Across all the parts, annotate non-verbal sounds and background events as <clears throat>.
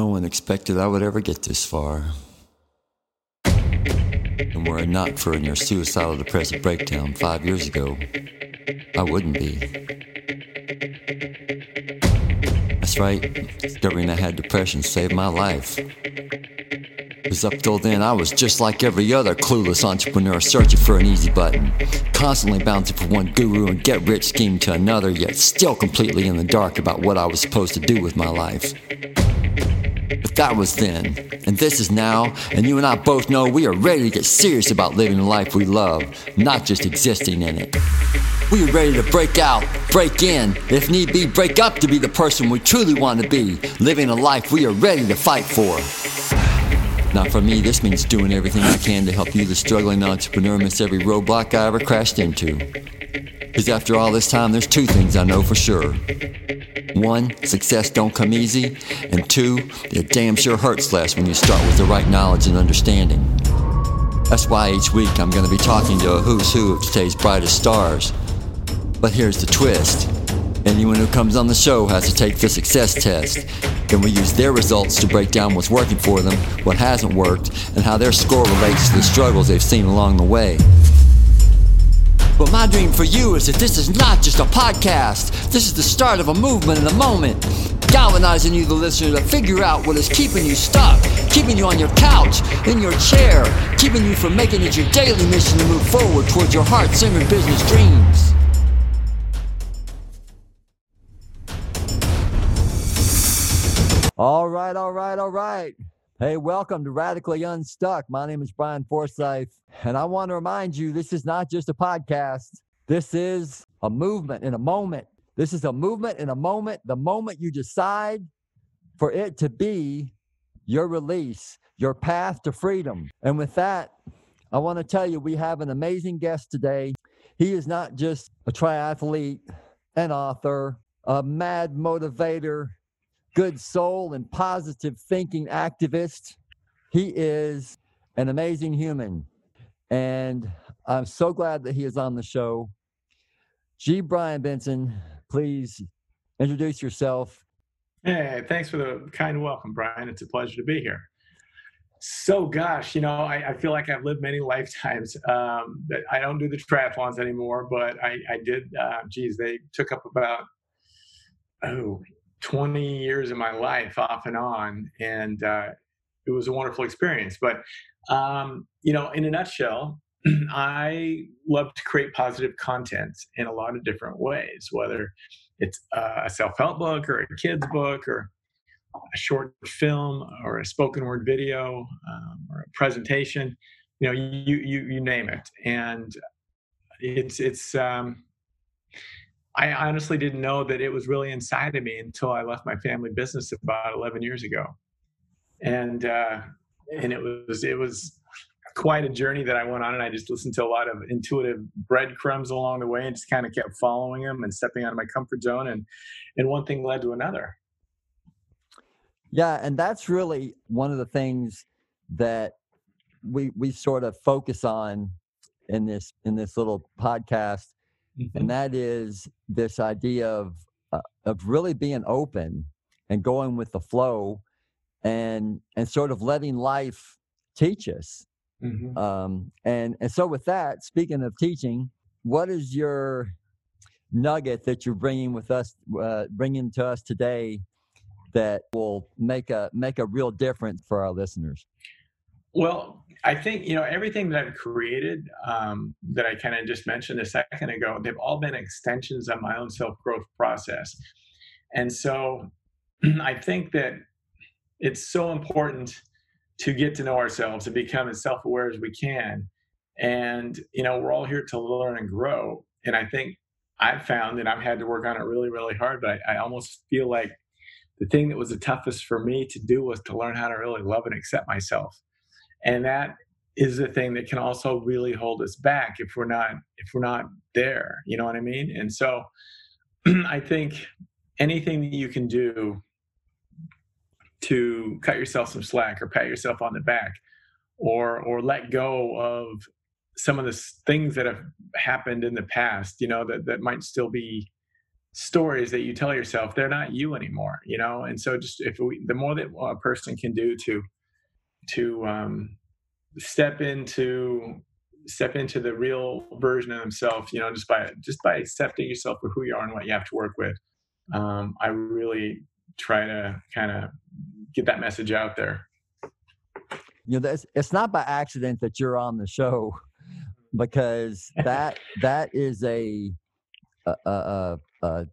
No one expected I would ever get this far. And were it not for your suicidal depressive breakdown five years ago, I wouldn't be. That's right, discovering I had depression saved my life. Because up till then, I was just like every other clueless entrepreneur searching for an easy button, constantly bouncing from one guru and get rich scheme to another, yet still completely in the dark about what I was supposed to do with my life. But that was then, and this is now, and you and I both know we are ready to get serious about living the life we love, not just existing in it. We are ready to break out, break in, if need be, break up to be the person we truly want to be, living a life we are ready to fight for. Now, for me, this means doing everything I can to help you, the struggling entrepreneur, miss every roadblock I ever crashed into. Because after all this time, there's two things I know for sure. One, success don't come easy, and two, it damn sure hurts less when you start with the right knowledge and understanding. That's why each week I'm going to be talking to a who's who of today's brightest stars. But here's the twist. Anyone who comes on the show has to take the success test. Then we use their results to break down what's working for them, what hasn't worked, and how their score relates to the struggles they've seen along the way. But my dream for you is that this is not just a podcast. This is the start of a movement in a moment. Galvanizing you, the listener, to figure out what is keeping you stuck, keeping you on your couch, in your chair, keeping you from making it your daily mission to move forward towards your heart centered business dreams. All right, all right, all right. Hey, welcome to Radically Unstuck. My name is Brian Forsyth, and I want to remind you this is not just a podcast. This is a movement in a moment. This is a movement in a moment, the moment you decide for it to be your release, your path to freedom. And with that, I want to tell you we have an amazing guest today. He is not just a triathlete, an author, a mad motivator, good soul and positive thinking activist. He is an amazing human. And I'm so glad that he is on the show. G. Brian Benson, please introduce yourself. Hey, thanks for the kind welcome, Brian. It's a pleasure to be here. So, gosh, you know, I, I feel like I've lived many <laughs> lifetimes. Um, I don't do the triathlons anymore, but I, I did. Uh, geez, they took up about oh 20 years of my life off and on and uh, it was a wonderful experience but um, you know in a nutshell <clears throat> i love to create positive content in a lot of different ways whether it's a self-help book or a kid's book or a short film or a spoken word video um, or a presentation you know you you you name it and it's it's um, I honestly didn't know that it was really inside of me until I left my family business about 11 years ago. And, uh, and it was, it was quite a journey that I went on and I just listened to a lot of intuitive breadcrumbs along the way and just kind of kept following them and stepping out of my comfort zone. And, and one thing led to another. Yeah. And that's really one of the things that we, we sort of focus on in this, in this little podcast mm-hmm. and that is this idea of uh, of really being open and going with the flow and and sort of letting life teach us mm-hmm. um, and and so with that speaking of teaching what is your nugget that you're bringing with us uh, bringing to us today that will make a make a real difference for our listeners well, I think you know everything that I've created um, that I kind of just mentioned a second ago. They've all been extensions of my own self growth process, and so <clears throat> I think that it's so important to get to know ourselves and become as self aware as we can. And you know we're all here to learn and grow. And I think I've found that I've had to work on it really, really hard. But I, I almost feel like the thing that was the toughest for me to do was to learn how to really love and accept myself and that is the thing that can also really hold us back if we're not if we're not there you know what i mean? And so <clears throat> i think anything that you can do to cut yourself some slack or pat yourself on the back or or let go of some of the things that have happened in the past you know that that might still be stories that you tell yourself they're not you anymore you know? And so just if we the more that a person can do to to um, step into step into the real version of themselves you know just by just by accepting yourself for who you are and what you have to work with um, i really try to kind of get that message out there you know it's not by accident that you're on the show <laughs> because that <laughs> that is a a, a, a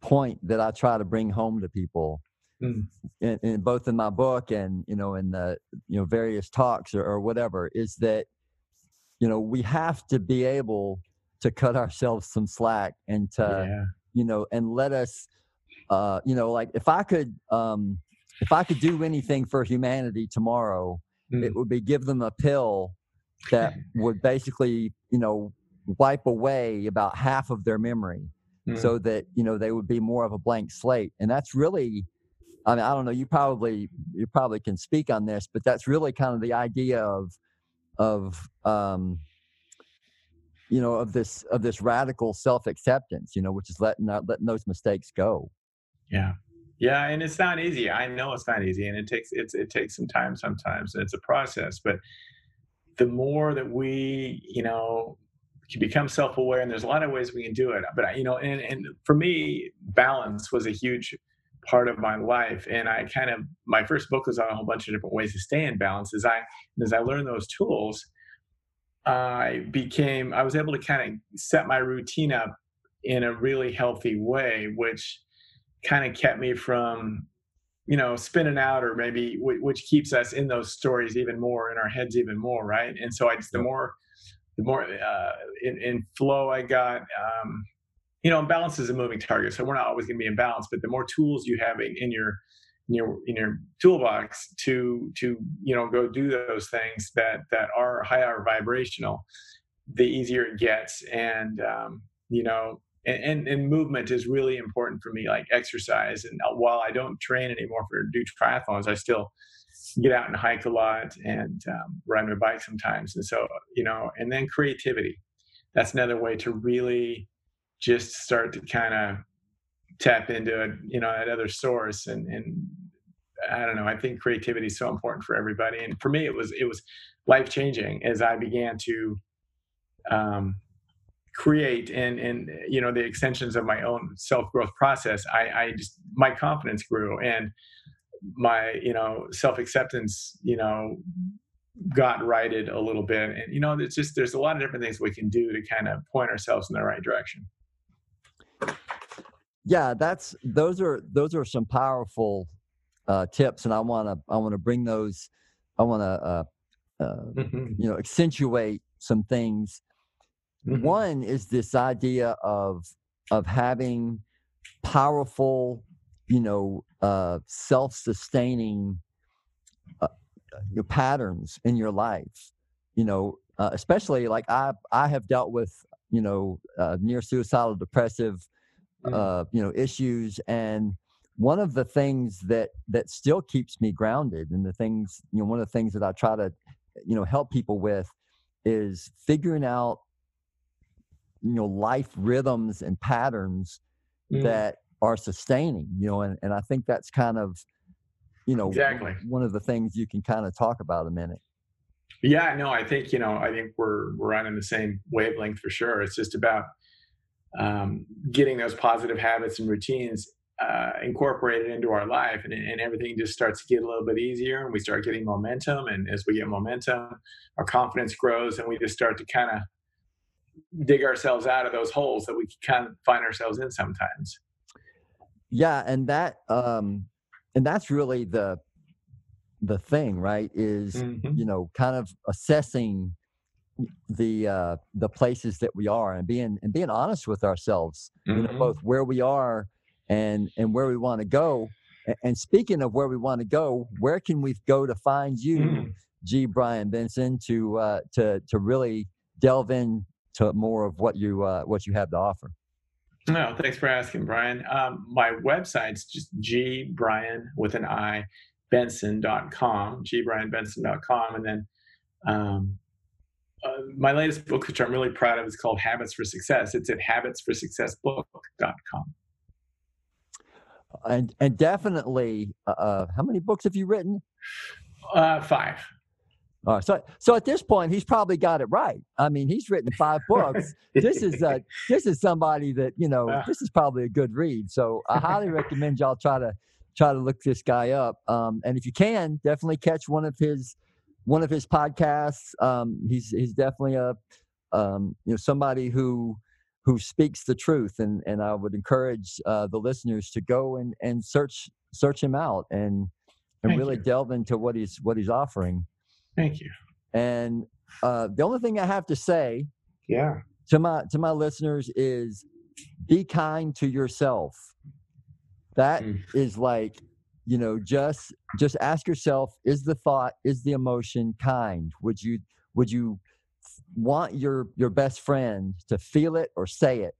point that I try to bring home to people. Mm. In, in, both in my book and you know in the you know various talks or, or whatever is that you know we have to be able to cut ourselves some slack and to yeah. you know and let us uh you know like if i could um if i could do anything for humanity tomorrow mm. it would be give them a pill that <laughs> would basically you know wipe away about half of their memory mm. so that you know they would be more of a blank slate and that's really i mean i don't know you probably you probably can speak on this but that's really kind of the idea of of um you know of this of this radical self-acceptance you know which is letting letting those mistakes go. Yeah. Yeah and it's not easy. I know it's not easy and it takes it's it takes some time sometimes and it's a process but the more that we you know can become self-aware and there's a lot of ways we can do it but you know and, and for me balance was a huge part of my life and i kind of my first book was on a whole bunch of different ways to stay in balance. As i as i learned those tools i became i was able to kind of set my routine up in a really healthy way which kind of kept me from you know spinning out or maybe which keeps us in those stories even more in our heads even more right? And so i just the more the more uh, in, in, flow I got, um, you know, balance is a moving target, so we're not always going to be in balance. But the more tools you have in, in your in your in your toolbox to to you know go do those things that that are higher vibrational, the easier it gets. And um, you know, and, and, and movement is really important for me, like exercise. And uh, while I don't train anymore for do triathlons, I still get out and hike a lot and um, ride my bike sometimes. And so, you know, and then creativity. That's another way to really just start to kind of tap into it, you know, that other source. And, and I don't know, I think creativity is so important for everybody. And for me, it was, it was life changing as I began to, um, create and and you know the extensions of my own self growth process i i just my confidence grew and my you know self acceptance you know got righted a little bit and you know it's just there's a lot of different things we can do to kind of point ourselves in the right direction yeah that's those are those are some powerful uh, tips and i want to i want to bring those i want to uh, uh, mm-hmm. you know accentuate some things mm-hmm. one is this idea of of having powerful you know uh, self-sustaining uh, your patterns in your life you know uh, especially like i i have dealt with you know uh, near suicidal depressive. Uh, you know issues and one of the things that that still keeps me grounded and the things you know one of the things that i try to you know help people with is figuring out you know life rhythms and patterns mm. that are sustaining you know and, and i think that's kind of you know exactly. one of the things you can kind of talk about a minute. Yeah no i think you know i think we're we're on in the same wavelength for sure. It's just about um, getting those positive habits and routines uh, incorporated into our life and, and everything just starts to get a little bit easier and we start getting momentum and as we get momentum our confidence grows and we just start to kind of dig ourselves out of those holes that we kind of find ourselves in sometimes yeah and that um and that's really the the thing right is mm-hmm. you know kind of assessing the uh the places that we are and being and being honest with ourselves mm-hmm. you know both mm-hmm. where we are and and where we want to go and speaking of where we want to go where can we go to find you mm. g brian benson to uh to to really delve into more of what you uh what you have to offer no, thanks for asking, Brian. Um, my website's just G Brian with an I Benson.com, gbrianbenson.com. And then um, uh, my latest book, which I'm really proud of, is called Habits for Success. It's at habitsforsuccessbook.com. And and definitely, uh, uh, how many books have you written? Uh, five. All right. So so at this point, he's probably got it right. I mean, he's written five books. this is uh <laughs> this is somebody that you know. Uh. This is probably a good read. So I highly recommend y'all try to try to look this guy up. Um, and if you can, definitely catch one of his one of his podcasts. Um, he's he's definitely a um, you know somebody who who speaks the truth, and and I would encourage uh, the listeners to go and and search search him out and and Thank really you. delve into what he's what he's offering. Thank you. And uh, the only thing I have to say Yeah. to my to my listeners is be kind to yourself. That is Mm. like, you know, just just ask yourself: Is the thought, is the emotion kind? Would you would you want your your best friend to feel it or say it?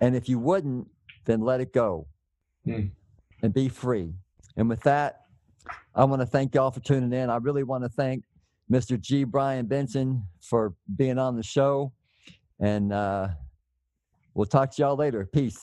And if you wouldn't, then let it go Mm. and be free. And with that, I want to thank y'all for tuning in. I really want to thank Mr. G. Brian Benson for being on the show. And uh, we'll talk to y'all later. Peace.